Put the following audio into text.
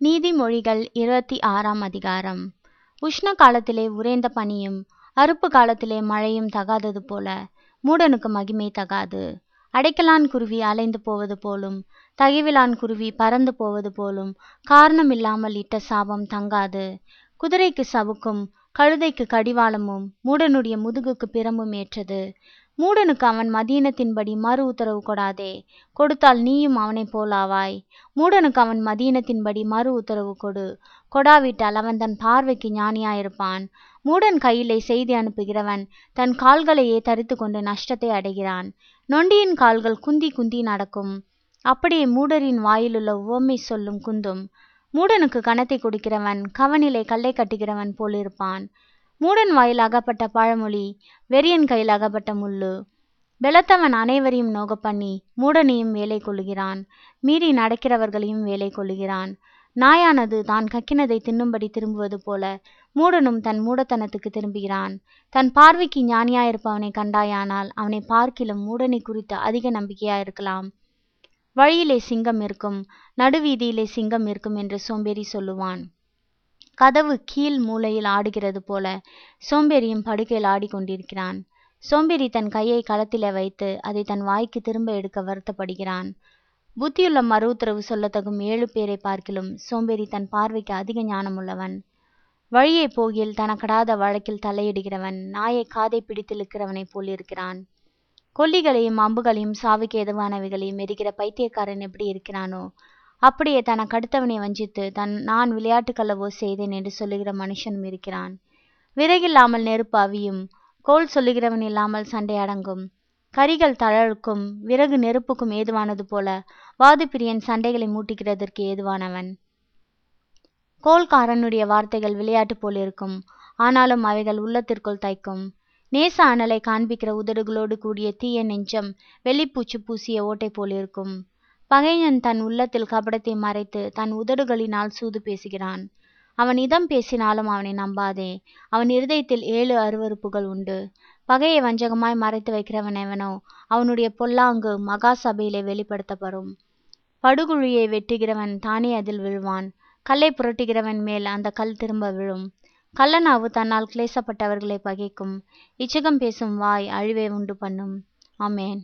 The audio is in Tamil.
நீதிமொழிகள் இருபத்தி ஆறாம் அதிகாரம். உஷ்ண காலத்திலே உறைந்த பனியும் அறுப்பு காலத்திலே மழையும் தகாதது போல மூடனுக்கு மகிமை தகாது. அடைக்கலான் குருவி அலைந்து போவது போலும் தகைவிலான் குருவி பறந்து போவது போலும் காரணம் இல்லாமல் இட்ட சாபம் தங்காது. குதிரைக்கு சவுக்கும் கழுதைக்கு கடிவாளமும் மூடனுடைய முதுகுக்கு பிரம்பும் ஏற்றது. மூடனுக்கு அவன் மதீனத்தின்படி மறு உத்தரவு கொடாதே. கொடுத்தால் நீயும் அவனைப் போலாவாய். மூடனுக்கு அவன் மதீனத்தின்படி மறு உத்தரவு கொடு. கொடாவிட்டால் அவன் தன் பார்வைக்கு ஞானியாயிருப்பான். மூடன் கையிலே செய்தி அனுப்புகிறவன் தன் கால்களையே தரித்து கொண்டு நஷ்டத்தை அடைகிறான். நொண்டியின் கால்கள் குந்தி குந்தி நடக்கும். அப்படியே மூடரின் வாயிலுள்ள உவமை சொல்லும் குந்தும். மூடனுக்கு கணத்தை கொடுக்கிறவன் கவனிலே கல்லை கட்டுகிறவன் போலிருப்பான். மூடன் வாயில் அகப்பட்ட பழமொழி வெறியன் கையில் அகப்பட்ட முள்ளு. வெளத்தவன் அனைவரையும் நோக பண்ணி மூடனையும் வேலை கொள்ளுகிறான். மீறி நடக்கிறவர்களையும் வேலை கொள்ளுகிறான். நாயானது தான் கக்கினதை தின்னும்படி திரும்புவது போல மூடனும் தன் மூடத்தனத்துக்கு திரும்புகிறான். தன் பார்வைக்கு ஞானியாயிருப்பவனை கண்டாயானால் அவனை பார்க்கிலும் மூடனை குறித்து அதிக நம்பிக்கையாயிருக்கலாம் வழியிலே சிங்கம் இருக்கும் நடுவீதியிலே சிங்கம் இருக்கும் என்று சோம்பேறி சொல்லுவான். கதவு கீழ் மூலையில் ஆடுகிறது போல சோம்பேறியும் படுக்கையில் ஆடிக்கொண்டிருக்கிறான். சோம்பேறி தன் கையை களத்திலே வைத்து அதை தன் வாய்க்கு திரும்ப எடுக்க வருத்தப்படுகிறான். புத்தியுள்ள மறு உத்தரவு சொல்லத்தகும் ஏழு பேரை பார்க்கிலும் சோம்பேறி தன் பார்வைக்கு அதிக ஞானமுள்ளவன். வழியை போகில் தனக்கடாத வழக்கில் தலையிடுகிறவன் நாயை காதை பிடித்திழுக்கிறவனைப் போலிருக்கிறான். கொல்லிகளையும் அம்புகளையும் சாவுக்கு எதுவானவைகளையும் எரிகிற பைத்தியக்காரன் எப்படி இருக்கிறானோ அப்படியே தனக்கு அடுத்தவனை வஞ்சித்து தன் நான் விளையாட்டுக்களவோ செய்தேன் என்று சொல்லுகிற மனுஷனும் இருக்கிறான். விறகில்லாமல் நெருப்பு அவியும் கோல் சொல்லுகிறவன் இல்லாமல் சண்டை அடங்கும். கரிகள் தழலுக்கும் விறகு நெருப்புக்கும் ஏதுவானது போல வாதுப்பிரியன் சண்டைகளை மூட்டுகிறதற்கு ஏதுவானவன். கோல்காரனுடைய வார்த்தைகள் விளையாட்டு போல் இருக்கும் ஆனாலும் அவைகள் உள்ளத்திற்குள் தைக்கும். நேச அனலை காண்பிக்கிற உதடுகளோடு கூடிய தீய நெஞ்சம் வெள்ளிப்பூச்சு பூசிய ஓட்டை போலிருக்கும் பகைஞன் தன் உள்ளத்தில் கபடத்தை மறைத்து தன் உதடுகளினால் சூது பேசுகிறான். அவன் இதம் பேசினாலும் அவனை நம்பாதே. அவன் இருதயத்தில் ஏழு அருவறுப்புகள் உண்டு. பகையை வஞ்சகமாய் மறைத்து வைக்கிறவன் எவனோ அவனுடைய பொல்லாங்கு மகா சபையிலே வெளிப்படுத்தப்படும். படுகுழியை வெட்டுகிறவன் தானே அதில் விழுவான். கல்லை புரட்டுகிறவன் மேல் அந்த கல் திரும்ப விழும். கள்ளனாவு தன்னால் கிளேசப்பட்டவர்களை பகைக்கும். இச்சகம் பேசும் வாய் அழிவை உண்டு பண்ணும். ஆமேன்.